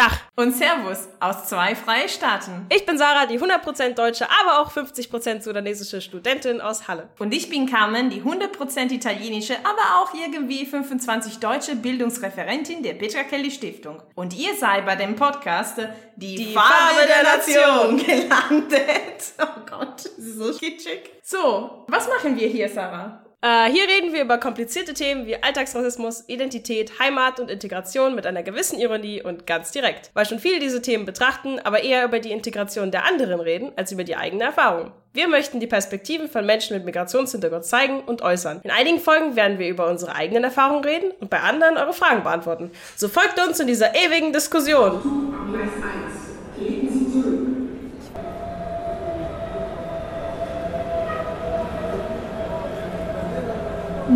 Dach. Und Servus aus zwei Freistaaten. Ich bin Sarah, die 100% deutsche, aber auch 50% sudanesische Studentin aus Halle. Und ich bin Carmen, die 100% italienische, aber auch irgendwie 25 deutsche Bildungsreferentin der Petra Kelly Stiftung. Und ihr seid bei dem Podcast Die, Die Farbe, Farbe der der Nation gelandet. Oh Gott, das ist so kitschig. So, was machen wir hier, Sarah? Äh, hier reden wir über komplizierte Themen wie Alltagsrassismus, Identität, Heimat und Integration mit einer gewissen Ironie und ganz direkt. Weil schon viele diese Themen betrachten, aber eher über die Integration der anderen reden, als über die eigene Erfahrung. Wir möchten die Perspektiven von Menschen mit Migrationshintergrund zeigen und äußern. In einigen Folgen werden wir über unsere eigenen Erfahrungen reden und bei anderen eure Fragen beantworten. So folgt uns in dieser ewigen Diskussion. Gleis 1. Treten Sie zurück.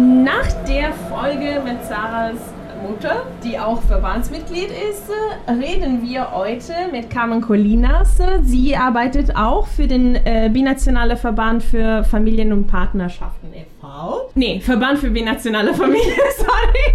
Nach der Folge mit Sarahs Mutter, die auch Verbandsmitglied ist, reden wir heute mit Carmen Colinas. Sie arbeitet auch für den äh, Binationale Verband für Familien- und Partnerschaften e.V. Nee, Verband für binationale Familien, sorry.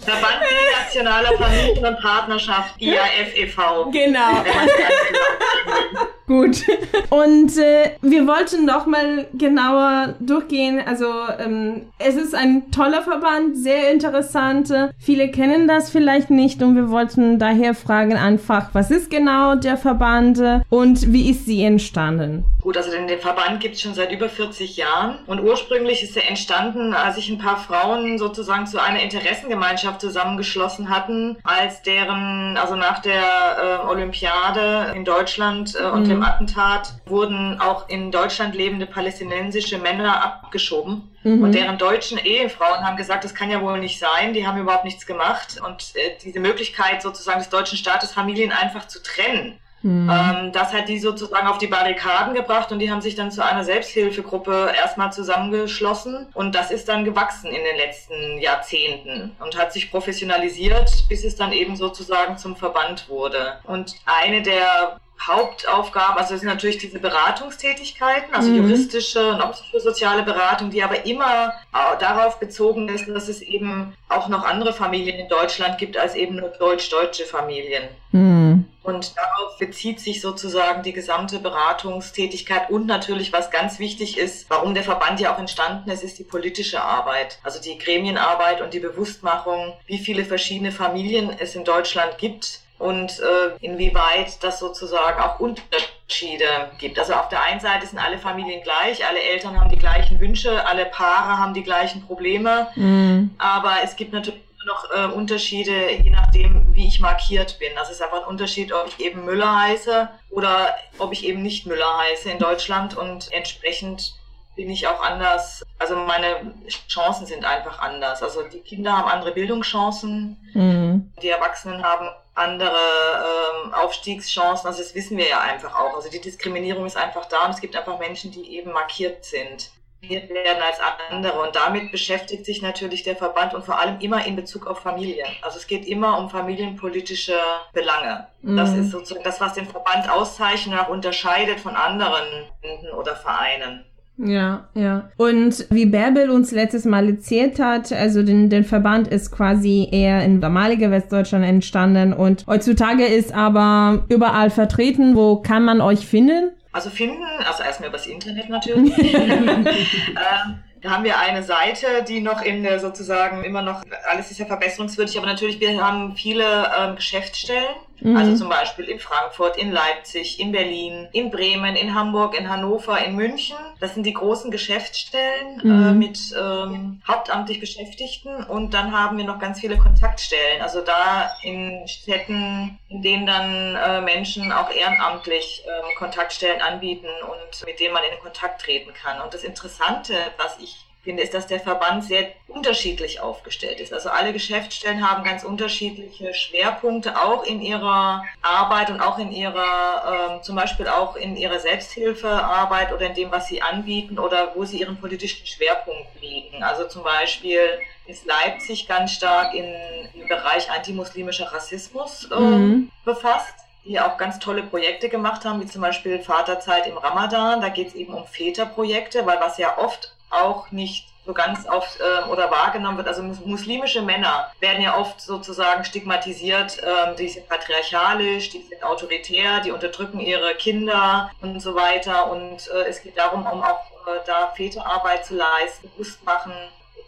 Verband Nationaler Familien- und Partnerschaft, IAF e.V. Genau. Gut. Und äh, wir wollten noch mal genauer durchgehen. Also ähm, es ist ein toller Verband, sehr interessant. Viele kennen das vielleicht nicht und wir wollten daher fragen einfach, was ist genau der Verband und wie ist sie entstanden? Gut, also den, den Verband gibt es schon seit über 40 Jahren und ursprünglich ist er entstanden, als sich ein paar Frauen sozusagen zu einer Interessengemeinschaft zusammengeschlossen hatten, als deren, also nach der äh, Olympiade in Deutschland äh, und dem Attentat wurden auch in Deutschland lebende palästinensische Männer abgeschoben. Und deren deutschen Ehefrauen haben gesagt, das kann ja wohl nicht sein, die haben überhaupt nichts gemacht. Und äh, diese Möglichkeit sozusagen des deutschen Staates, Familien einfach zu trennen, ähm, das hat die sozusagen auf die Barrikaden gebracht und die haben sich dann zu einer Selbsthilfegruppe erstmal zusammengeschlossen und das ist dann gewachsen in den letzten Jahrzehnten und hat sich professionalisiert, bis es dann eben sozusagen zum Verband wurde. Und eine der Hauptaufgaben, also es sind natürlich diese Beratungstätigkeiten, also juristische und auch psychosoziale Beratung, die aber immer äh, darauf bezogen ist, dass es eben auch noch andere Familien in Deutschland gibt als eben nur deutsch-deutsche Familien. Und darauf bezieht sich sozusagen die gesamte Beratungstätigkeit und natürlich, was ganz wichtig ist, warum der Verband ja auch entstanden ist, ist die politische Arbeit. Also die Gremienarbeit und die Bewusstmachung, wie viele verschiedene Familien es in Deutschland gibt und äh, inwieweit das sozusagen auch Unterschiede gibt. Also auf der einen Seite sind alle Familien gleich, alle Eltern haben die gleichen Wünsche, alle Paare haben die gleichen Probleme, aber es gibt natürlich noch äh, Unterschiede, je nachdem, wie ich markiert bin. Das ist einfach ein Unterschied, ob ich eben Müller heiße oder ob ich eben nicht Müller heiße in Deutschland und entsprechend bin ich auch anders. Also meine Chancen sind einfach anders. Also die Kinder haben andere Bildungschancen, die Erwachsenen haben andere ähm, Aufstiegschancen. Also das wissen wir ja einfach auch. Also die Diskriminierung ist einfach da und es gibt einfach Menschen, die eben markiert sind werden als andere. Und damit beschäftigt sich natürlich der Verband und vor allem immer in Bezug auf Familien. Also es geht immer um familienpolitische Belange. Das ist sozusagen das, was den Verband auszeichnet und auch unterscheidet von anderen oder Vereinen. Ja, ja. Und wie Bärbel uns letztes Mal erzählt hat, also den, den Verband ist quasi eher in damalige Westdeutschland entstanden und heutzutage ist aber überall vertreten. Wo kann man euch finden? Also finden, also erstmal übers Internet natürlich. ähm, da haben wir eine Seite, die noch in der sozusagen immer noch, alles ist ja verbesserungswürdig, aber natürlich, wir haben viele ähm, Geschäftsstellen. Also zum Beispiel in Frankfurt, in Leipzig, in Berlin, in Bremen, in Hamburg, in Hannover, in München. Das sind die großen Geschäftsstellen äh, mit ähm, hauptamtlich Beschäftigten. Und dann haben wir noch ganz viele Kontaktstellen. Also da in Städten, in denen dann äh, Menschen auch ehrenamtlich ähm, Kontaktstellen anbieten und mit denen man in Kontakt treten kann. Und das Interessante, was ich finde, ist, dass der Verband sehr unterschiedlich aufgestellt ist. Also alle Geschäftsstellen haben ganz unterschiedliche Schwerpunkte, auch in ihrer Arbeit und auch in ihrer, ähm, zum Beispiel auch in ihrer Selbsthilfearbeit oder in dem, was sie anbieten oder wo sie ihren politischen Schwerpunkt liegen. Also zum Beispiel ist Leipzig ganz stark in, im Bereich antimuslimischer Rassismus ähm, befasst die auch ganz tolle Projekte gemacht haben, wie zum Beispiel Vaterzeit im Ramadan. Da geht es eben um Väterprojekte, weil was ja oft auch nicht so ganz oft äh, oder wahrgenommen wird. Also muslimische Männer werden ja oft sozusagen stigmatisiert, äh, die sind patriarchalisch, die sind autoritär, die unterdrücken ihre Kinder und so weiter. Und äh, es geht darum, um auch äh, da Väterarbeit zu leisten, bewusst machen,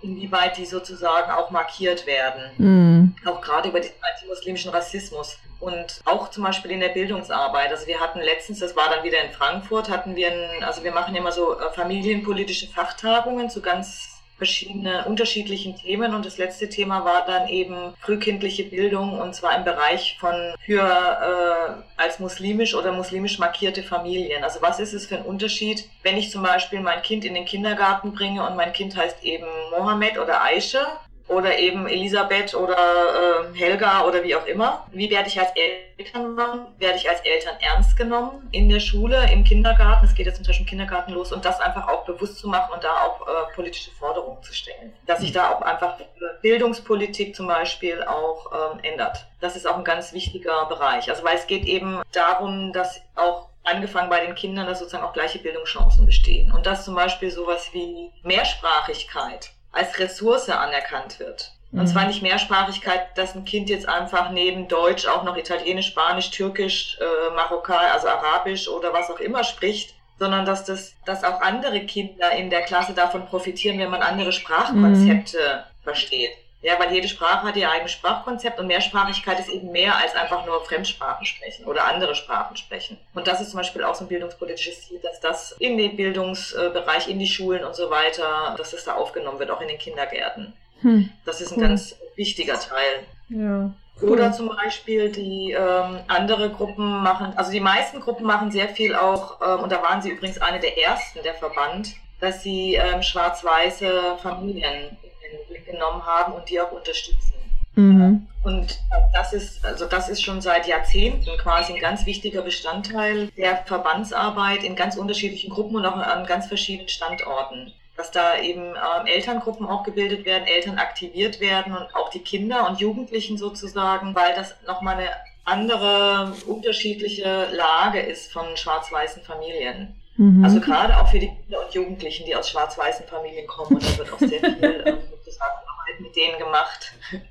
inwieweit die sozusagen auch markiert werden. Mhm. Auch gerade über den antimuslimischen Rassismus. Und auch zum Beispiel in der Bildungsarbeit. Also wir hatten letztens, das war dann wieder in Frankfurt, hatten wir, ein, also wir machen immer so äh, familienpolitische Fachtagungen zu ganz verschiedene unterschiedlichen Themen und das letzte Thema war dann eben frühkindliche Bildung und zwar im Bereich von für äh, als muslimisch oder muslimisch markierte Familien. Also was ist es für ein Unterschied, wenn ich zum Beispiel mein Kind in den Kindergarten bringe und mein Kind heißt eben Mohammed oder Aisha oder eben Elisabeth oder äh, Helga oder wie auch immer. Wie werde ich als Eltern genommen? Werde ich als Eltern ernst genommen in der Schule, im Kindergarten? Es geht jetzt inzwischen im Kindergarten los und das einfach auch bewusst zu machen und da auch äh, politische Forderungen zu stellen. Dass sich da auch einfach Bildungspolitik zum Beispiel auch ähm, ändert. Das ist auch ein ganz wichtiger Bereich. Also weil es geht eben darum, dass auch angefangen bei den Kindern, dass sozusagen auch gleiche Bildungschancen bestehen. Und dass zum Beispiel sowas wie Mehrsprachigkeit als Ressource anerkannt wird. Und zwar mhm. nicht Mehrsprachigkeit, dass ein Kind jetzt einfach neben Deutsch auch noch Italienisch, Spanisch, Türkisch, äh, Marokkanisch, also Arabisch oder was auch immer spricht, sondern dass das, dass auch andere Kinder in der Klasse davon profitieren, wenn man andere Sprachkonzepte mhm. versteht. Ja, weil jede Sprache hat ihr eigenes Sprachkonzept und Mehrsprachigkeit ist eben mehr als einfach nur Fremdsprachen sprechen oder andere Sprachen sprechen. Und das ist zum Beispiel auch so ein bildungspolitisches Ziel, dass das in den Bildungsbereich, in die Schulen und so weiter, dass das da aufgenommen wird, auch in den Kindergärten. Hm. Das ist ein cool. ganz wichtiger Teil. Ja. Cool. Oder zum Beispiel die ähm, andere Gruppen machen, also die meisten Gruppen machen sehr viel auch, ähm, und da waren sie übrigens eine der ersten, der Verband, dass sie ähm, schwarz-weiße Familien genommen haben und die auch unterstützen. Mhm. Und das ist, also das ist schon seit Jahrzehnten quasi ein ganz wichtiger Bestandteil der Verbandsarbeit in ganz unterschiedlichen Gruppen und auch an ganz verschiedenen Standorten. Dass da eben ähm, Elterngruppen auch gebildet werden, Eltern aktiviert werden und auch die Kinder und Jugendlichen sozusagen, weil das nochmal eine andere, unterschiedliche Lage ist von schwarz-weißen Familien. Mhm. Also gerade auch für die Kinder und Jugendlichen, die aus schwarz-weißen Familien kommen. Und da wird auch sehr viel ähm, sozusagen mit denen gemacht.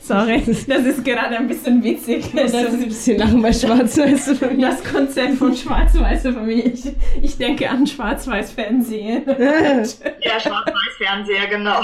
Sorry, das ist gerade ein bisschen witzig. Das ist ein bisschen lachen bei schwarz-weiße Familie. Das Konzept von schwarz-weiße Familie. Ich, ich, denke an Schwarz-Weiß-Fernsehen. Ja, Schwarz-Weiß-Fernseher, genau.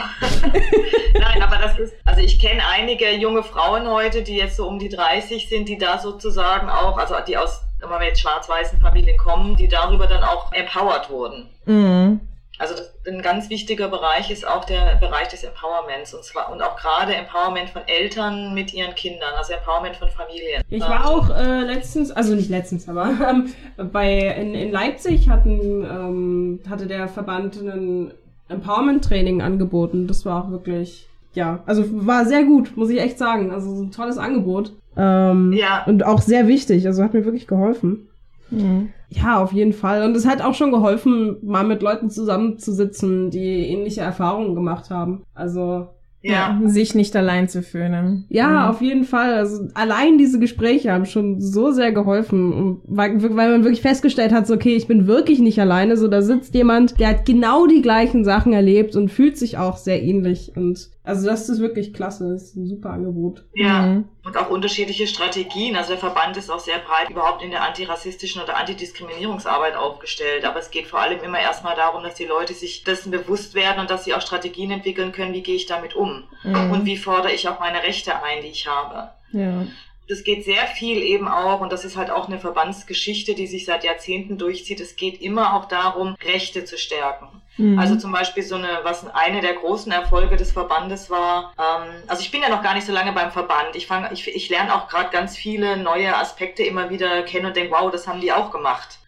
Nein, aber das ist, also ich kenne einige junge Frauen heute, die jetzt so um die 30 sind, die da sozusagen auch, also die aus wenn wir jetzt schwarz-weißen Familien kommen, die darüber dann auch empowered wurden. Mhm. Also das, ein ganz wichtiger Bereich ist auch der Bereich des Empowerments und zwar und auch gerade Empowerment von Eltern mit ihren Kindern, also Empowerment von Familien. Ich war auch äh, letztens, also nicht letztens, aber ähm, bei in, in Leipzig hatten ähm, hatte der Verband ein Empowerment Training angeboten. Das war auch wirklich ja, also war sehr gut, muss ich echt sagen. Also ein tolles Angebot. Ähm, ja. Und auch sehr wichtig. Also hat mir wirklich geholfen. Mhm. Ja, auf jeden Fall. Und es hat auch schon geholfen, mal mit Leuten zusammenzusitzen, die ähnliche Erfahrungen gemacht haben. Also ja. sich nicht allein zu fühlen. Ja, mhm. auf jeden Fall. Also allein diese Gespräche haben schon so sehr geholfen, weil, weil man wirklich festgestellt hat, so, okay, ich bin wirklich nicht alleine. So, da sitzt jemand, der hat genau die gleichen Sachen erlebt und fühlt sich auch sehr ähnlich. Und also das ist wirklich klasse, das ist ein super Angebot. Ja, mhm. Und auch unterschiedliche Strategien. Also der Verband ist auch sehr breit überhaupt in der antirassistischen oder Antidiskriminierungsarbeit aufgestellt. Aber es geht vor allem immer erstmal darum, dass die Leute sich dessen bewusst werden und dass sie auch Strategien entwickeln können, wie gehe ich damit um mhm. und wie fordere ich auch meine Rechte ein, die ich habe. Ja. Das geht sehr viel eben auch, und das ist halt auch eine Verbandsgeschichte, die sich seit Jahrzehnten durchzieht. Es geht immer auch darum, Rechte zu stärken. Mhm. Also zum Beispiel so eine, was eine der großen Erfolge des Verbandes war. Ähm, also ich bin ja noch gar nicht so lange beim Verband. Ich fange, ich, ich lerne auch gerade ganz viele neue Aspekte immer wieder kennen und denke, wow, das haben die auch gemacht.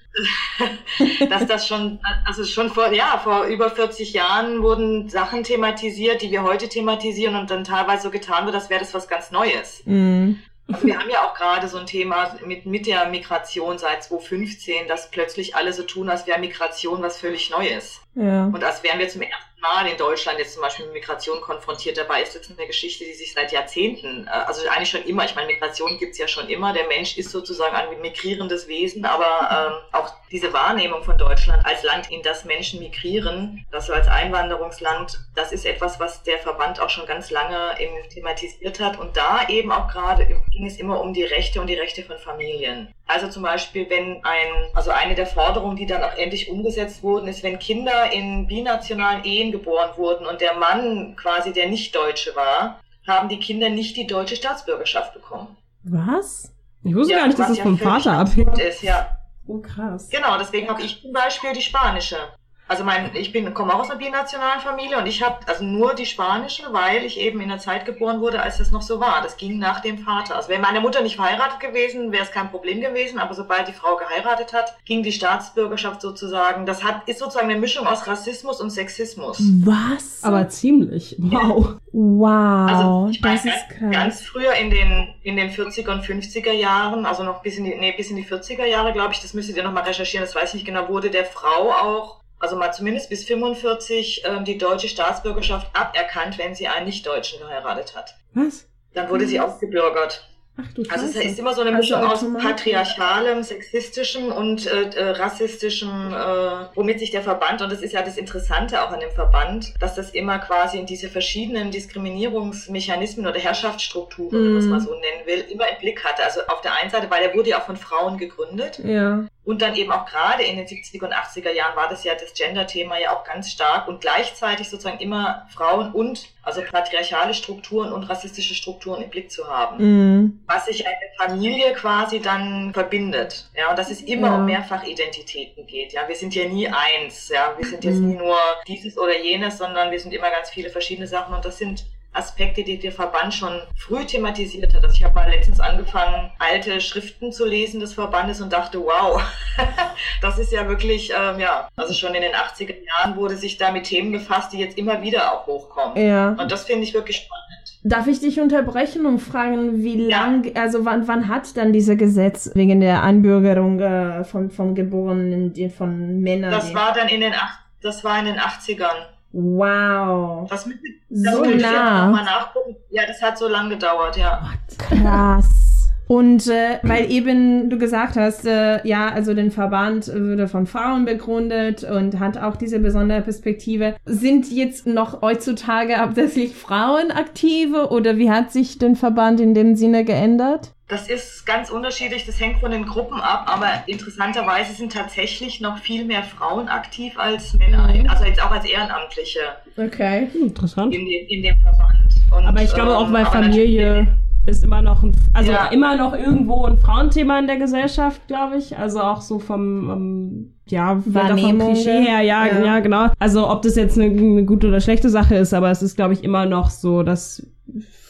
dass das schon, also schon vor, ja, vor über 40 Jahren wurden Sachen thematisiert, die wir heute thematisieren und dann teilweise so getan wird, als wäre das was ganz Neues. Mhm. Wir haben ja auch gerade so ein Thema mit, mit der Migration seit 2015, dass plötzlich alle so tun, als wäre Migration was völlig Neues. Ja. Und als wären wir zum ersten Mal in Deutschland jetzt zum Beispiel mit Migration konfrontiert. Dabei ist das eine Geschichte, die sich seit Jahrzehnten, äh, also eigentlich schon immer, ich meine, Migration gibt's ja schon immer. Der Mensch ist sozusagen ein migrierendes Wesen, aber ähm, auch diese Wahrnehmung von Deutschland als Land, in das Menschen migrieren, das als Einwanderungsland, das ist etwas, was der Verband auch schon ganz lange eben thematisiert hat. Und da eben auch gerade ging es immer um die Rechte und die Rechte von Familien. Also zum Beispiel, wenn ein, also eine der Forderungen, die dann auch endlich umgesetzt wurden, ist, wenn Kinder in binationalen Ehen geboren wurden und der Mann quasi der Nicht-Deutsche war, haben die Kinder nicht die deutsche Staatsbürgerschaft bekommen. Was? Ich wusste Ja, gar nicht, dass was das ja vom Vater abhängt. Ist, ja. Oh, krass. Genau, deswegen habe ich zum Beispiel die spanische. Also mein, ich bin, komme auch aus einer binationalen Familie und ich habe also nur die spanische, weil ich eben in der Zeit geboren wurde, als das noch so war. Das ging nach dem Vater. Also wäre meine Mutter nicht verheiratet gewesen, wäre es kein Problem gewesen, aber sobald die Frau geheiratet hat, ging die Staatsbürgerschaft sozusagen, das hat, ist sozusagen eine Mischung aus Rassismus und Sexismus. Was? Aber ziemlich. Wow. wow, Also ich meine, das ist krass. ganz früher in den, in den 40er und 50er Jahren, also noch bis in die, nee, bis in die 40er Jahre, glaube ich, das müsstet ihr nochmal recherchieren, das weiß ich nicht genau, wurde der Frau auch, also mal zumindest bis 45, ähm, die deutsche Staatsbürgerschaft aberkannt, wenn sie einen Nicht-Deutschen geheiratet hat. Was? Dann wurde sie ausgebürgert. Ach du Also es ist immer so eine Also Mischung aus automatisch. patriarchalem, sexistischem und äh, äh, rassistischem, äh, womit sich der Verband, und das ist ja das Interessante auch an dem Verband, dass das immer quasi in diese verschiedenen Diskriminierungsmechanismen oder Herrschaftsstrukturen, wenn man es Mhm. mal so nennen will, immer im Blick hatte. Also auf der einen Seite, weil er wurde ja auch von Frauen gegründet ja. Und dann eben auch gerade in den 70er und 80er Jahren war das ja das Gender-Thema ja auch ganz stark und gleichzeitig sozusagen immer Frauen und also patriarchale Strukturen und rassistische Strukturen im Blick zu haben Mhm. was sich eine Familie quasi dann verbindet. Ja, und dass es immer Ja. um Mehrfachidentitäten geht. Ja, wir sind ja nie eins. Ja, wir sind jetzt Mhm. nie nur dieses oder jenes, sondern wir sind immer ganz viele verschiedene Sachen und das sind Aspekte, die der Verband schon früh thematisiert hat. Also ich habe mal letztens angefangen, alte Schriften zu lesen des Verbandes und dachte, wow, das ist ja wirklich, ähm, ja, also schon in den 80er Jahren wurde sich da mit Themen befasst, die jetzt immer wieder auch hochkommen. Ja. Und das finde ich wirklich spannend. Darf ich dich unterbrechen und fragen, wie Ja. lang, also wann, wann hat dann dieser Gesetz wegen der Anbürgerung äh, von, von Geborenen, die- von Männern? Das war dann in den, ach- das war in den 80ern. Wow. Das, müssen- das So nah. noch mal nachgucken. Ja, das hat so lange gedauert, ja. Krass. Und äh, weil eben du gesagt hast, äh, ja, also den Verband würde von Frauen begründet und hat auch diese besondere Perspektive. Sind jetzt noch heutzutage hauptsächlich Frauen aktive oder wie hat sich den Verband in dem Sinne geändert? Das ist ganz unterschiedlich, das hängt von den Gruppen ab, aber interessanterweise sind tatsächlich noch viel mehr Frauen aktiv als Männer, Mhm. also jetzt auch als Ehrenamtliche Okay. Hm, Interessant. in, dem- in dem Verband. Und, Aber ich glaube auch, ähm, weil Familie ist immer noch ein, also Ja. immer noch irgendwo ein Frauenthema in der Gesellschaft, glaube ich. Also auch so vom, ähm, ja, vom Wahrnehmung, Klischee her, ja, ja. ja, genau. Also ob das jetzt eine, eine gute oder schlechte Sache ist, aber es ist, glaube ich, immer noch so, dass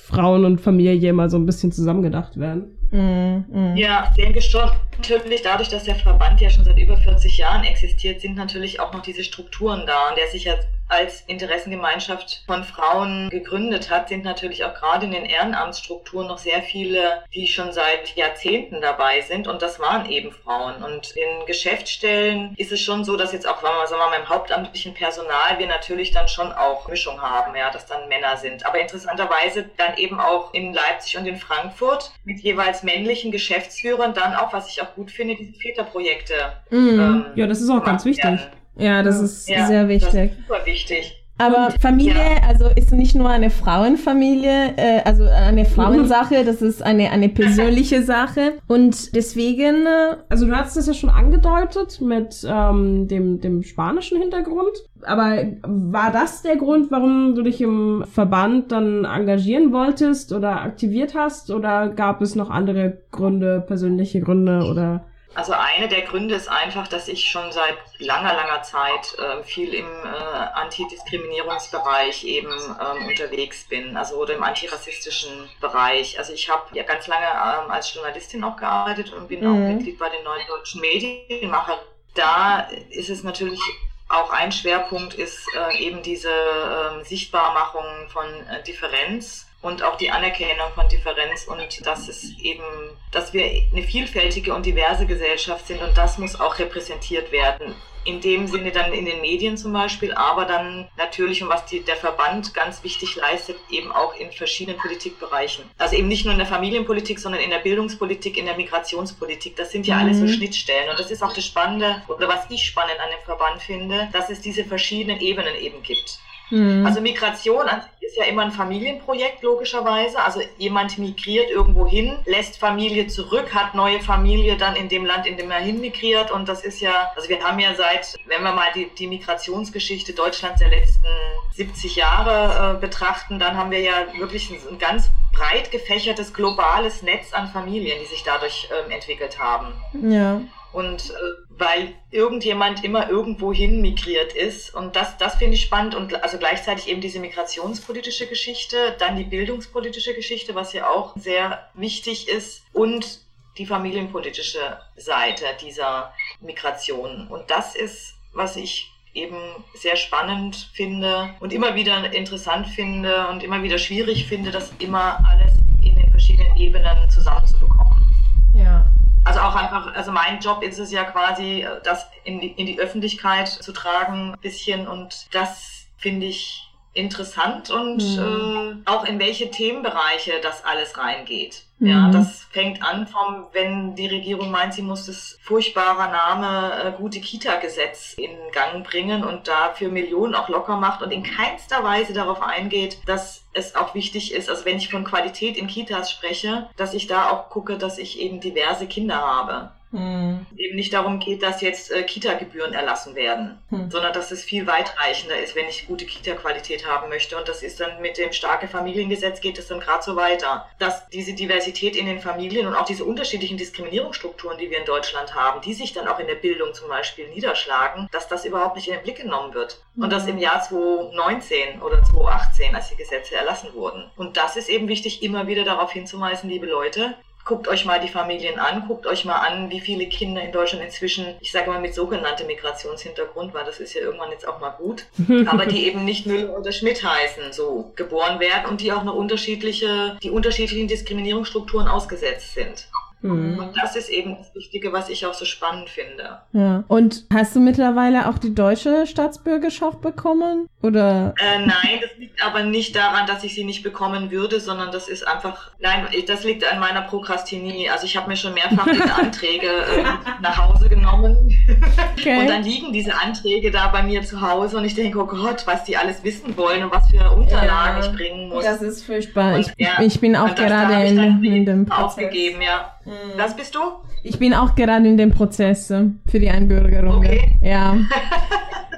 Frauen und Familie immer so ein bisschen zusammengedacht werden. Mm, mm. Ja, ich denke schon. Natürlich, dadurch, dass der Verband ja schon seit über 40 Jahren existiert, sind natürlich auch noch diese Strukturen da. Und der sich ja als Interessengemeinschaft von Frauen gegründet hat, sind natürlich auch gerade in den Ehrenamtsstrukturen noch sehr viele, die schon seit Jahrzehnten dabei sind. Und das waren eben Frauen. Und in Geschäftsstellen ist es schon so, dass jetzt auch, sagen wir mal, im hauptamtlichen Personal wir natürlich dann schon auch Mischung haben, ja, dass dann Männer sind. Aber interessanterweise dann eben auch in Leipzig und in Frankfurt mit jeweils männlichen Geschäftsführern dann auch, was ich auch gut finde, diese Väterprojekte. Mm. ähm, Ja, das ist auch ganz wichtig. werden. Ja, das ist Ja, sehr Das wichtig. ist super wichtig. Aber Familie, also ist nicht nur eine Frauenfamilie, äh, also eine Frauensache, das ist eine, eine persönliche Sache. Und deswegen, äh, Also du hast es ja schon angedeutet mit ähm, dem, dem spanischen Hintergrund. Aber war das der Grund, warum du dich im Verband dann engagieren wolltest oder aktiviert hast? Oder gab es noch andere Gründe, persönliche Gründe oder? Also eine der Gründe ist einfach, dass ich schon seit langer, langer Zeit äh, viel im äh, Antidiskriminierungsbereich eben ähm, unterwegs bin, also oder im antirassistischen Bereich. Also ich habe ja ganz lange ähm, als Journalistin auch gearbeitet und bin auch Mhm. Mitglied bei den neuen deutschen Medienmacher. Da ist es natürlich auch ein Schwerpunkt ist äh, eben diese ähm, Sichtbarmachung von äh, Differenz und auch die Anerkennung von Differenz und dass es eben, dass wir eine vielfältige und diverse Gesellschaft sind und das muss auch repräsentiert werden in dem Sinne dann in den Medien zum Beispiel, aber dann natürlich, und was die, der Verband ganz wichtig leistet, eben auch in verschiedenen Politikbereichen. Also eben nicht nur in der Familienpolitik, sondern in der Bildungspolitik, in der Migrationspolitik. Das sind ja mhm. alles so Schnittstellen. Und das ist auch das Spannende, oder was ich spannend an dem Verband finde, dass es diese verschiedenen Ebenen eben gibt. Mhm. Also Migration an sich ist ja immer ein Familienprojekt, logischerweise. Also jemand migriert irgendwo hin, lässt Familie zurück, hat neue Familie dann in dem Land, in dem er hinmigriert. Und das ist ja, also wir haben ja seit, wenn wir mal die, die Migrationsgeschichte Deutschlands der letzten 70 Jahre äh, betrachten, dann haben wir ja wirklich ein, ein ganz breit gefächertes globales Netz an Familien, die sich dadurch ähm, entwickelt haben. Ja. Und äh, weil irgendjemand immer irgendwo hin migriert ist. Und das, das finde ich spannend. Und also gleichzeitig eben diese migrationspolitische Geschichte, dann die bildungspolitische Geschichte, was ja auch sehr wichtig ist. Und die familienpolitische Seite dieser Migration. Und das ist, was ich eben sehr spannend finde und immer wieder interessant finde und immer wieder schwierig finde, das immer alles in den verschiedenen Ebenen zusammenzubekommen. Also auch einfach, also mein Job ist es ja quasi, äh, das in die, in die Öffentlichkeit zu tragen, ein bisschen. Und das finde ich interessant und mhm. äh, auch in welche Themenbereiche das alles reingeht. Ja, mhm. das fängt an vom, wenn die Regierung meint, sie muss das furchtbare Name äh, gute Kita-Gesetz in Gang bringen und dafür Millionen auch locker macht und in keinster Weise darauf eingeht, dass es auch wichtig ist, also wenn ich von Qualität in Kitas spreche, dass ich da auch gucke, dass ich eben diverse Kinder habe. Mhm. Eben nicht darum geht, dass jetzt äh, Kita-Gebühren erlassen werden, mhm. sondern dass es viel weitreichender ist, wenn ich gute Kita-Qualität haben möchte. Und das ist dann mit dem starke Familiengesetz geht es dann gerade so weiter. Dass diese Diversität in den Familien und auch diese unterschiedlichen Diskriminierungsstrukturen, die wir in Deutschland haben, die sich dann auch in der Bildung zum Beispiel niederschlagen, dass das überhaupt nicht in den Blick genommen wird. Mhm. Und das im Jahr 2019 oder 2018, als die Gesetze erlassen wurden. Und das ist eben wichtig, immer wieder darauf hinzuweisen, liebe Leute, guckt euch mal die Familien an, guckt euch mal an, wie viele Kinder in Deutschland inzwischen, ich sage mal mit sogenanntem Migrationshintergrund, weil das ist ja irgendwann jetzt auch mal gut, aber die eben nicht Müller oder Schmidt heißen, so geboren werden und die auch eine unterschiedliche, die unterschiedlichen Diskriminierungsstrukturen ausgesetzt sind. Mhm. Und das ist eben das Wichtige, was ich auch so spannend finde. Ja. Und hast du mittlerweile auch die deutsche Staatsbürgerschaft bekommen? Oder? Äh, nein, das liegt aber nicht daran, dass ich sie nicht bekommen würde, sondern das ist einfach, nein, das liegt an meiner Prokrastinie. Also ich habe mir schon mehrfach diese Anträge äh, nach Hause genommen. Okay. Und dann liegen diese Anträge da bei mir zu Hause und ich denke, oh Gott, was die alles wissen wollen und was für Unterlagen ja, ich bringen muss. Das ist furchtbar. Und, ich, ja, ich bin auch gerade in, in dem Prozess. Aufgegeben, ja. Mhm. Was bist du? Ich bin auch gerade in dem Prozess äh, für die Einbürgerung. Okay. Ja.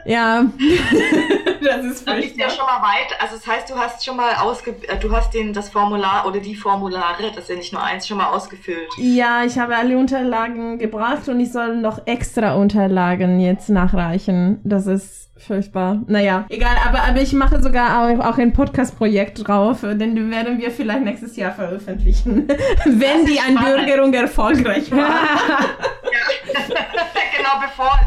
ja. das ist Dann bist ja schon mal weit. Also das heißt, du hast schon mal ausge äh, du hast den das Formular oder die Formulare, das ist ja nicht nur eins, schon mal ausgefüllt. Ja, ich habe alle Unterlagen gebracht und ich soll noch extra Unterlagen jetzt nachreichen. Das ist furchtbar. Naja, egal, aber, aber ich mache sogar auch, auch ein Podcast-Projekt drauf, denn den werden wir vielleicht nächstes Jahr veröffentlichen, wenn die Einbürgerung erfolgreich war. ja. genau, bevor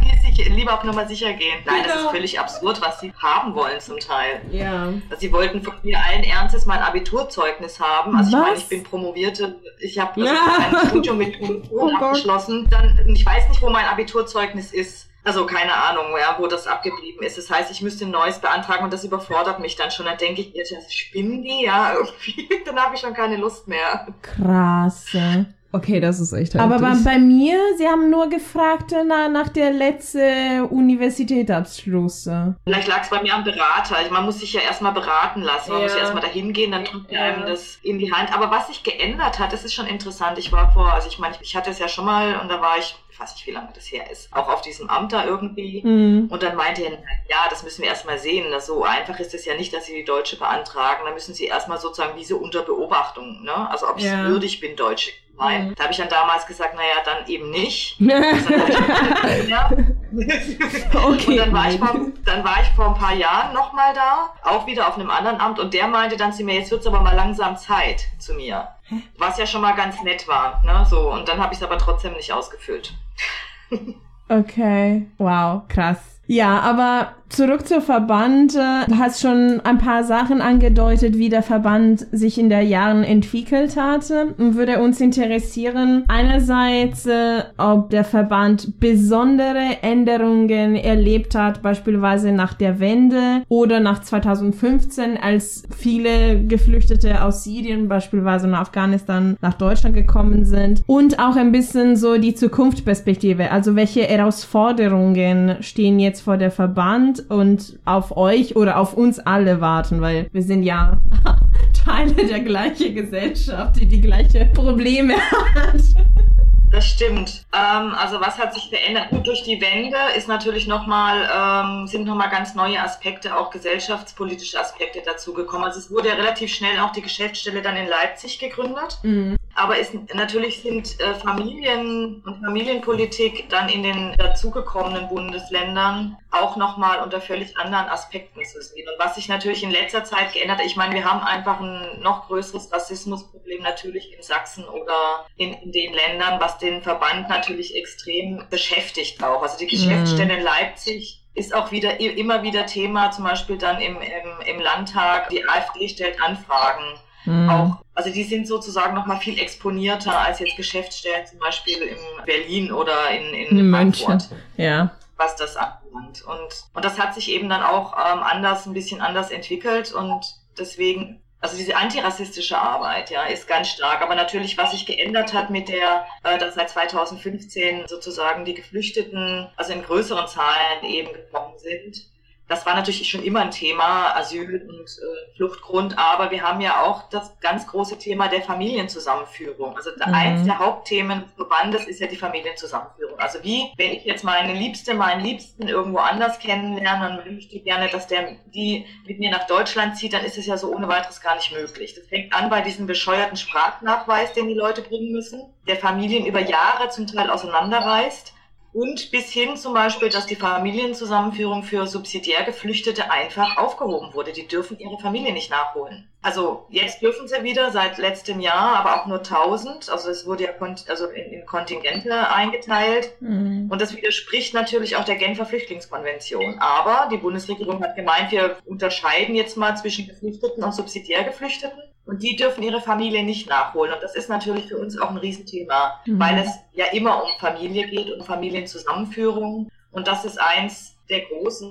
lieber auf Nummer sicher gehen. Nein, genau. das ist völlig absurd, was sie haben wollen zum Teil. Ja. Also sie wollten von mir allen Ernstes mein Abiturzeugnis haben. Also was? ich meine, ich bin promovierte, ich habe also ja. ein Studium mit oh abgeschlossen. Dann, ich weiß nicht, wo mein Abiturzeugnis ist. Also keine Ahnung, ja, wo das abgeblieben ist. Das heißt, ich müsste ein neues beantragen und das überfordert mich dann schon. Dann denke ich, jetzt spinnen die, ja, irgendwie. Dann habe ich schon keine Lust mehr. Krass. Okay, das ist echt heftig. Aber bei, bei mir, sie haben nur gefragt na, nach der letzten Universitätsabschluss. Vielleicht lag es bei mir am Berater. Also man muss sich ja erstmal beraten lassen. Man ja. muss ja erstmal dahin gehen, dann drückt ja. einem das in die Hand. Aber was sich geändert hat, das ist schon interessant. Ich war vor, also ich meine, ich hatte es ja schon mal und da war ich ich weiß nicht, wie lange das her ist, auch auf diesem Amt da irgendwie. Mhm. Und dann meinte er, ja, das müssen wir erstmal sehen. So einfach ist es ja nicht, dass Sie die Deutsche beantragen. Da müssen Sie erstmal sozusagen diese unter Beobachtung, ne? Also ob ich ja. würdig bin, Deutsche Nein. Mhm. Da habe ich dann damals gesagt, naja, dann eben nicht. okay. Und dann war, ich vor, dann war ich vor ein paar Jahren nochmal da, auch wieder auf einem anderen Amt und der meinte dann zu mir, jetzt wird's aber mal langsam Zeit zu mir. Was ja schon mal ganz nett war, ne? So, und dann habe ich es aber trotzdem nicht ausgefüllt. okay. Wow, krass. Ja, aber zurück zur Verband. Du hast schon ein paar Sachen angedeutet, wie der Verband sich in der Jahren entwickelt. Und würde uns interessieren, einerseits, äh, ob der Verband besondere Änderungen erlebt hat, beispielsweise nach der Wende oder nach 2015, als viele Geflüchtete aus Syrien, beispielsweise nach Afghanistan, nach Deutschland gekommen sind. Und auch ein bisschen so die Zukunftsperspektive. Also welche Herausforderungen stehen jetzt vor der Verband und auf euch oder auf uns alle warten, weil wir sind ja Teile der gleichen Gesellschaft, die die gleichen Probleme hat. Das stimmt. Ähm, also was hat sich verändert? Gut, durch die Wende ist natürlich noch mal, ähm, sind nochmal ganz neue Aspekte, auch gesellschaftspolitische Aspekte dazugekommen. Also es wurde ja relativ schnell auch die Geschäftsstelle dann in Leipzig gegründet. Mhm. Aber es, natürlich sind äh, Familien und Familienpolitik dann in den dazugekommenen Bundesländern auch nochmal unter völlig anderen Aspekten zu sehen. Und was sich natürlich in letzter Zeit geändert hat, ich meine, wir haben einfach ein noch größeres Rassismusproblem natürlich in Sachsen oder in, in den Ländern, was den Verband natürlich extrem beschäftigt auch. Also die Geschäftsstelle in Leipzig ist auch wieder immer wieder Thema, zum Beispiel dann im, im, im Landtag. Die AfD stellt Anfragen. Mhm. Auch, also die sind sozusagen noch mal viel exponierter als jetzt Geschäftsstellen zum Beispiel in Berlin oder in, in, in Frankfurt. Ja. Was das anbelangt. Und, und das hat sich eben dann auch ähm, anders, ein bisschen anders entwickelt und deswegen also diese antirassistische Arbeit, ja, ist ganz stark. Aber natürlich, was sich geändert hat mit der, äh, dass seit 2015 sozusagen die Geflüchteten, also in größeren Zahlen eben gekommen sind, das war natürlich schon immer ein Thema, Asyl und äh, Fluchtgrund, aber wir haben ja auch das ganz große Thema der Familienzusammenführung. Also mhm. eins der Hauptthemen des Verbandes ist ja die Familienzusammenführung. Also wie, wenn ich jetzt meine Liebste, meinen Liebsten irgendwo anders kennenlerne und möchte gerne, dass der die mit mir nach Deutschland zieht, dann ist es ja so ohne weiteres gar nicht möglich. Das fängt an bei diesem bescheuerten Sprachnachweis, den die Leute bringen müssen, der Familien über Jahre zum Teil auseinanderreißt und bis hin zum Beispiel, dass die Familienzusammenführung für subsidiär Geflüchtete einfach aufgehoben wurde. Die dürfen ihre Familie nicht nachholen. Also jetzt dürfen sie wieder seit letztem Jahr, aber auch nur 1000. Also es wurde ja also in, in Kontingente eingeteilt. Mhm. Und das widerspricht natürlich auch der Genfer Flüchtlingskonvention. Aber die Bundesregierung hat gemeint, wir unterscheiden jetzt mal zwischen Geflüchteten und subsidiär Geflüchteten. Und die dürfen ihre Familie nicht nachholen. Und das ist natürlich für uns auch ein Riesenthema, mhm. weil es ja immer um Familie geht, um Familienzusammenführung. Und das ist eins der großen,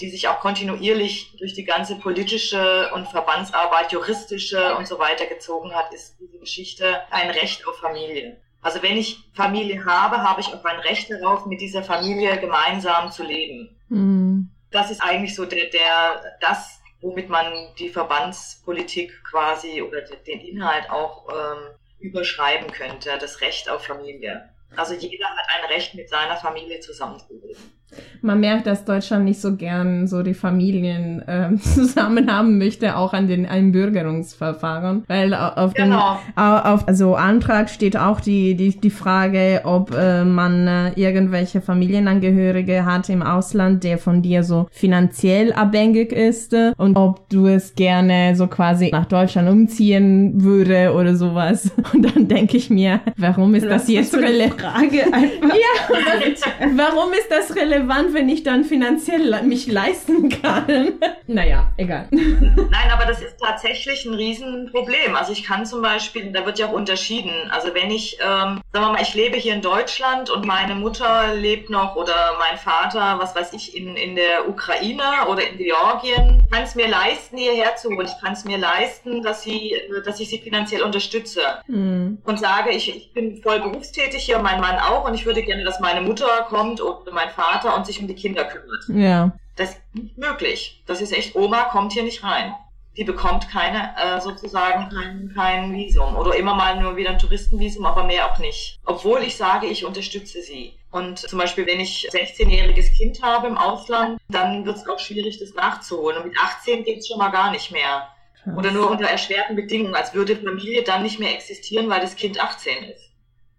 die sich auch kontinuierlich durch die ganze politische und Verbandsarbeit, juristische und so weiter gezogen hat, ist diese Geschichte ein Recht auf Familie. Also wenn ich Familie habe, habe ich auch ein Recht darauf, mit dieser Familie gemeinsam zu leben. Mhm. Das ist eigentlich so der, der, das womit man die Verbandspolitik quasi oder den Inhalt auch ähm, überschreiben könnte, das Recht auf Familie. Also jeder hat ein Recht, mit seiner Familie zusammenzuleben. Man merkt, dass Deutschland nicht so gern so die Familien äh, zusammen haben möchte, auch an den Einbürgerungsverfahren, weil auf genau. dem auf also Antrag steht auch die die die Frage, ob äh, man äh, irgendwelche Familienangehörige hat im Ausland, der von dir so finanziell abhängig ist äh, und ob du es gerne so quasi nach Deutschland umziehen würde oder sowas. Und dann denke ich mir, warum ist das, das jetzt relevant? Frage einfach. Ja, warum ist das relevant? Relevant, wenn ich dann finanziell mich leisten kann. naja, egal. Nein, aber das ist tatsächlich ein Riesenproblem. Also ich kann zum Beispiel, da wird ja auch unterschieden. Also wenn ich, ähm, sagen wir mal, ich lebe hier in Deutschland und meine Mutter lebt noch oder mein Vater, was weiß ich, in, in der Ukraine oder in Georgien, kann es mir leisten, hierher zu holen. Ich kann es mir leisten, dass, sie, dass ich sie finanziell unterstütze. Mhm. Und sage, ich, ich bin voll berufstätig hier, mein Mann auch, und ich würde gerne, dass meine Mutter kommt oder mein Vater Vater und sich um die Kinder kümmert. Ja. Das ist nicht möglich. Das ist echt, Oma kommt hier nicht rein. Die bekommt keine, äh, sozusagen kein, kein Visum. Oder immer mal nur wieder ein Touristenvisum, aber mehr auch nicht. Obwohl ich sage, ich unterstütze sie. Und zum Beispiel, wenn ich 16-jähriges Kind habe im Ausland, dann wird es auch schwierig, das nachzuholen. Und mit 18 geht es schon mal gar nicht mehr. Oder nur unter erschwerten Bedingungen, als würde Familie dann nicht mehr existieren, weil das Kind 18 ist.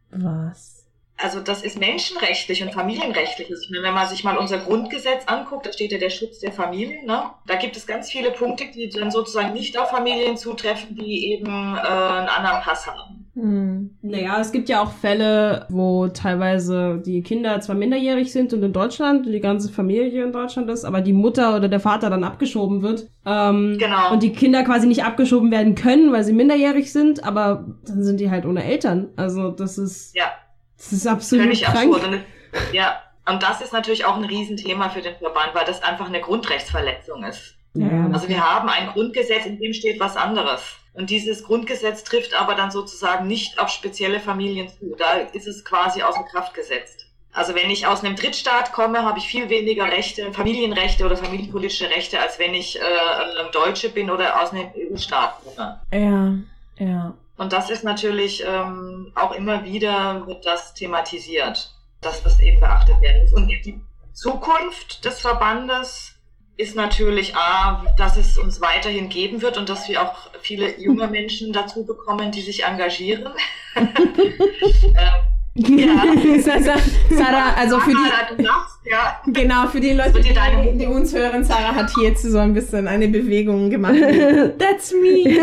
Was? Also das ist menschenrechtlich und familienrechtlich. Also wenn man sich mal unser Grundgesetz anguckt, da steht ja der Schutz der Familie. Ne? Da gibt es ganz viele Punkte, die dann sozusagen nicht auf Familien zutreffen, die eben äh, einen anderen Pass haben. Hm. Naja, es gibt ja auch Fälle, wo teilweise die Kinder zwar minderjährig sind und in Deutschland, die ganze Familie in Deutschland ist, aber die Mutter oder der Vater dann abgeschoben wird. Ähm, Genau. Und die Kinder quasi nicht abgeschoben werden können, weil sie minderjährig sind, aber dann sind die halt ohne Eltern. Also das ist, Ja, das ist absolut völlig krank. absurd. Und, ja, und das ist natürlich auch ein Riesenthema für den Verband, weil das einfach eine Grundrechtsverletzung ist. Ja, Also wir haben ein Grundgesetz, in dem steht was anderes. Und dieses Grundgesetz trifft aber dann sozusagen nicht auf spezielle Familien zu. Da ist es quasi außer Kraft gesetzt. Also wenn ich aus einem Drittstaat komme, habe ich viel weniger Rechte, Familienrechte oder familienpolitische Rechte, als wenn ich äh, äh, Deutsche bin oder aus einem EU-Staat komme. Ja, ja. Und das ist natürlich ähm, auch immer wieder wird das thematisiert, dass das eben beachtet werden muss. Und die Zukunft des Verbandes ist natürlich A, dass es uns weiterhin geben wird und dass wir auch viele junge Menschen dazu bekommen, die sich engagieren. ähm, Sarah, Sarah, also für die, ja. genau, für die Leute, deine- die, die uns hören, Sarah hat hier jetzt so ein bisschen eine Bewegung gemacht. That's me.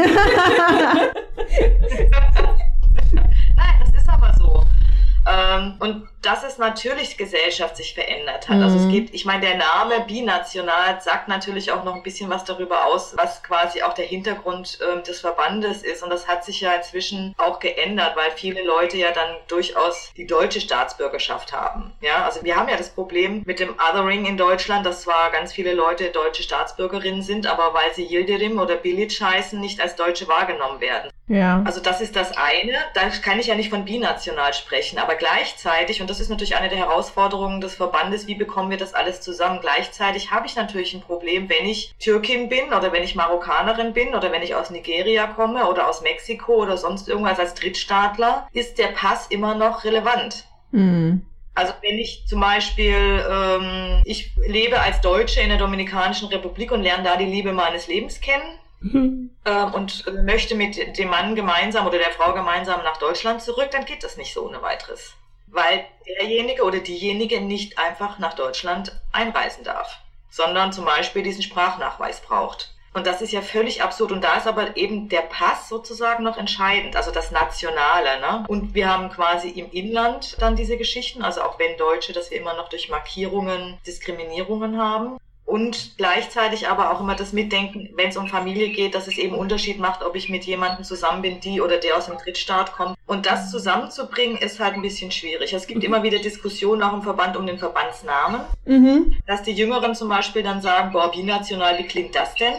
Dass es natürlich Gesellschaft sich verändert hat. Also es Mhm. gibt, ich meine, der Name binational sagt natürlich auch noch ein bisschen was darüber aus, was quasi auch der Hintergrund ähm, des Verbandes ist. Und das hat sich ja inzwischen auch geändert, weil viele Leute ja dann durchaus die deutsche Staatsbürgerschaft haben. Ja, also wir haben ja das Problem mit dem Othering in Deutschland, dass zwar ganz viele Leute deutsche Staatsbürgerinnen sind, aber weil sie Yildirim oder Bilic heißen, nicht als Deutsche wahrgenommen werden. Ja. Also das ist das eine. Da kann ich ja nicht von binational sprechen, aber gleichzeitig, und das ist natürlich eine der Herausforderungen des Verbandes, wie bekommen wir das alles zusammen? Gleichzeitig habe ich natürlich ein Problem, wenn ich Türkin bin oder wenn ich Marokkanerin bin oder wenn ich aus Nigeria komme oder aus Mexiko oder sonst irgendwas als Drittstaatler, ist der Pass immer noch relevant. Hm. Also wenn ich zum Beispiel, ähm, ich lebe als Deutsche in der Dominikanischen Republik und lerne da die Liebe meines Lebens kennen, ähm, und äh, möchte mit dem Mann gemeinsam oder der Frau gemeinsam nach Deutschland zurück, dann geht das nicht so ohne weiteres. Weil derjenige oder diejenige nicht einfach nach Deutschland einreisen darf, sondern zum Beispiel diesen Sprachnachweis braucht. Und das ist ja völlig absurd. Und da ist aber eben der Pass sozusagen noch entscheidend, also das Nationale. Ne? Und wir haben quasi im Inland dann diese Geschichten, also auch wenn Deutsche, dass wir immer noch durch Markierungen Diskriminierungen haben. Und gleichzeitig aber auch immer das Mitdenken, wenn es um Familie geht, dass es eben Unterschied macht, ob ich mit jemandem zusammen bin, die oder der aus einem Drittstaat kommt. Und das zusammenzubringen ist halt ein bisschen schwierig. Es gibt immer wieder Diskussionen auch im Verband um den Verbandsnamen, Mhm. dass die Jüngeren zum Beispiel dann sagen, boah, binational, wie klingt das denn?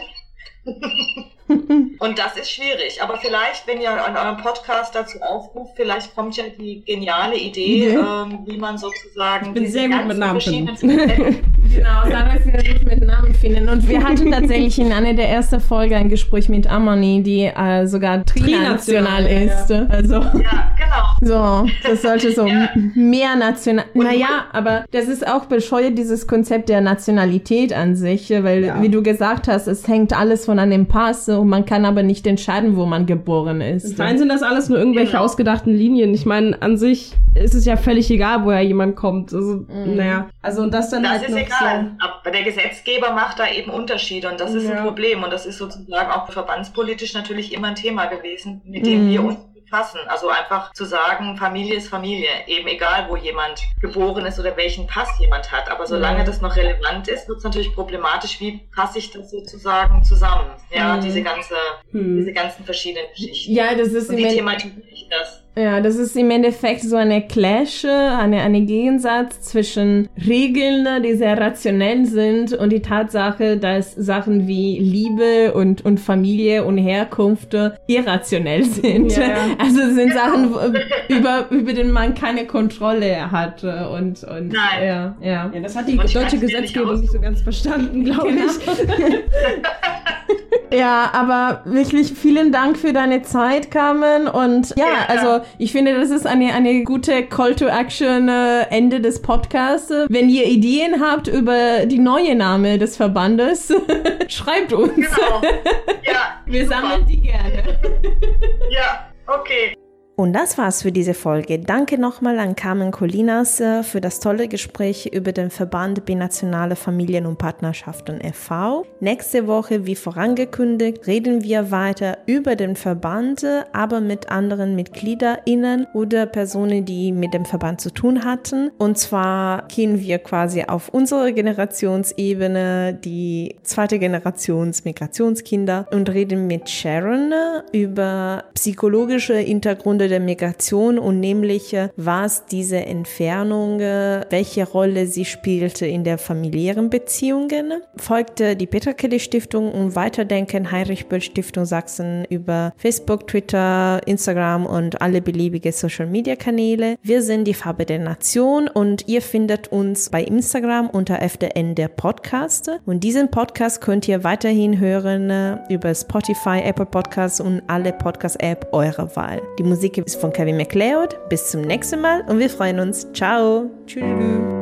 Und das ist schwierig. Aber vielleicht, wenn ihr an eurem Podcast dazu aufruft, vielleicht kommt ja die geniale Idee, Idee. ähm, wie man sozusagen Ich bin diese sehr gut mit Namen verschiedenen Genau, Sarah ist sehr gut mit Namen finden. Und wir hatten tatsächlich in einer der ersten Folgen ein Gespräch mit Amani, die äh, sogar trinational Trinational, ja, ist. Also Ja, genau. So, das sollte so Ja. mehr national. Naja, aber das ist auch bescheuert, dieses Konzept der Nationalität an sich, weil, Ja. wie du gesagt hast, es hängt alles von einem Pass und man kann aber nicht entscheiden, wo man geboren ist. Fein sind das alles nur irgendwelche Genau. ausgedachten Linien. Ich meine, an sich ist es ja völlig egal, woher jemand kommt. Also, naja. Also, und das dann Das halt ist noch egal. Aber der Gesetzgeber macht da eben Unterschiede und das ist Ja. ein Problem. Und das ist sozusagen auch verbandspolitisch natürlich immer ein Thema gewesen, mit dem Mhm. wir uns befassen. Also einfach zu sagen, Familie ist Familie. Eben egal, wo jemand geboren ist oder welchen Pass jemand hat. Aber solange Ja. das noch relevant ist, wird es natürlich problematisch, wie passe ich das sozusagen zusammen? Ja, Mhm. diese ganze, so. Hm. diese ganzen verschiedenen Geschichten. Ja, das ist Und End- thematisiere ich das? Ja, das ist im Endeffekt so eine Clash, eine, eine Gegensatz zwischen Regeln, die sehr rationell sind und die Tatsache, dass Sachen wie Liebe und, und Familie und Herkunft irrationell sind. Ja, ja. Also es sind Sachen, wo- über, über die man keine Kontrolle hat und, und Nein. ja, ja. Ja, das hat die deutsche Gesetzgebung nicht so ganz verstanden, glaube Genau. ich. Ja, aber wirklich vielen Dank für deine Zeit, Carmen. Und ja, Ja. also ich finde, das ist eine, eine gute Call to Action äh, Ende des Podcasts. Wenn ihr Ideen habt über die neue Name des Verbandes, schreibt uns. Genau. Ja, Wir super. sammeln die gerne. Ja, okay. Und das war's für diese Folge. Danke nochmal an Carmen Colinas äh, für das tolle Gespräch über den Verband Binationale Familien- und Partnerschaften e.V. Nächste Woche, wie vorangekündigt, reden wir weiter über den Verband, aber mit anderen MitgliederInnen oder Personen, die mit dem Verband zu tun hatten. Und zwar gehen wir quasi auf unsere Generationsebene, die zweite Generations Migrationskinder und reden mit Sharon über psychologische Hintergründe der Migration und nämlich, äh, was diese Entfernung, äh, welche Rolle sie spielte in der familiären Beziehungen. Folgte die Peter Kelly Stiftung und Weiterdenken Heinrich Böll Stiftung Sachsen über Facebook, Twitter, Instagram und alle beliebige Social Media Kanäle. Wir sind die Farbe der Nation und ihr findet uns bei Instagram unter FDN der Podcast. Und diesen Podcast könnt ihr weiterhin hören äh, über Spotify, Apple Podcasts und alle Podcast-App eurer Wahl. Die Musik ist von Kevin MacLeod. Bis zum nächsten Mal und wir freuen uns. Ciao. Tschüss.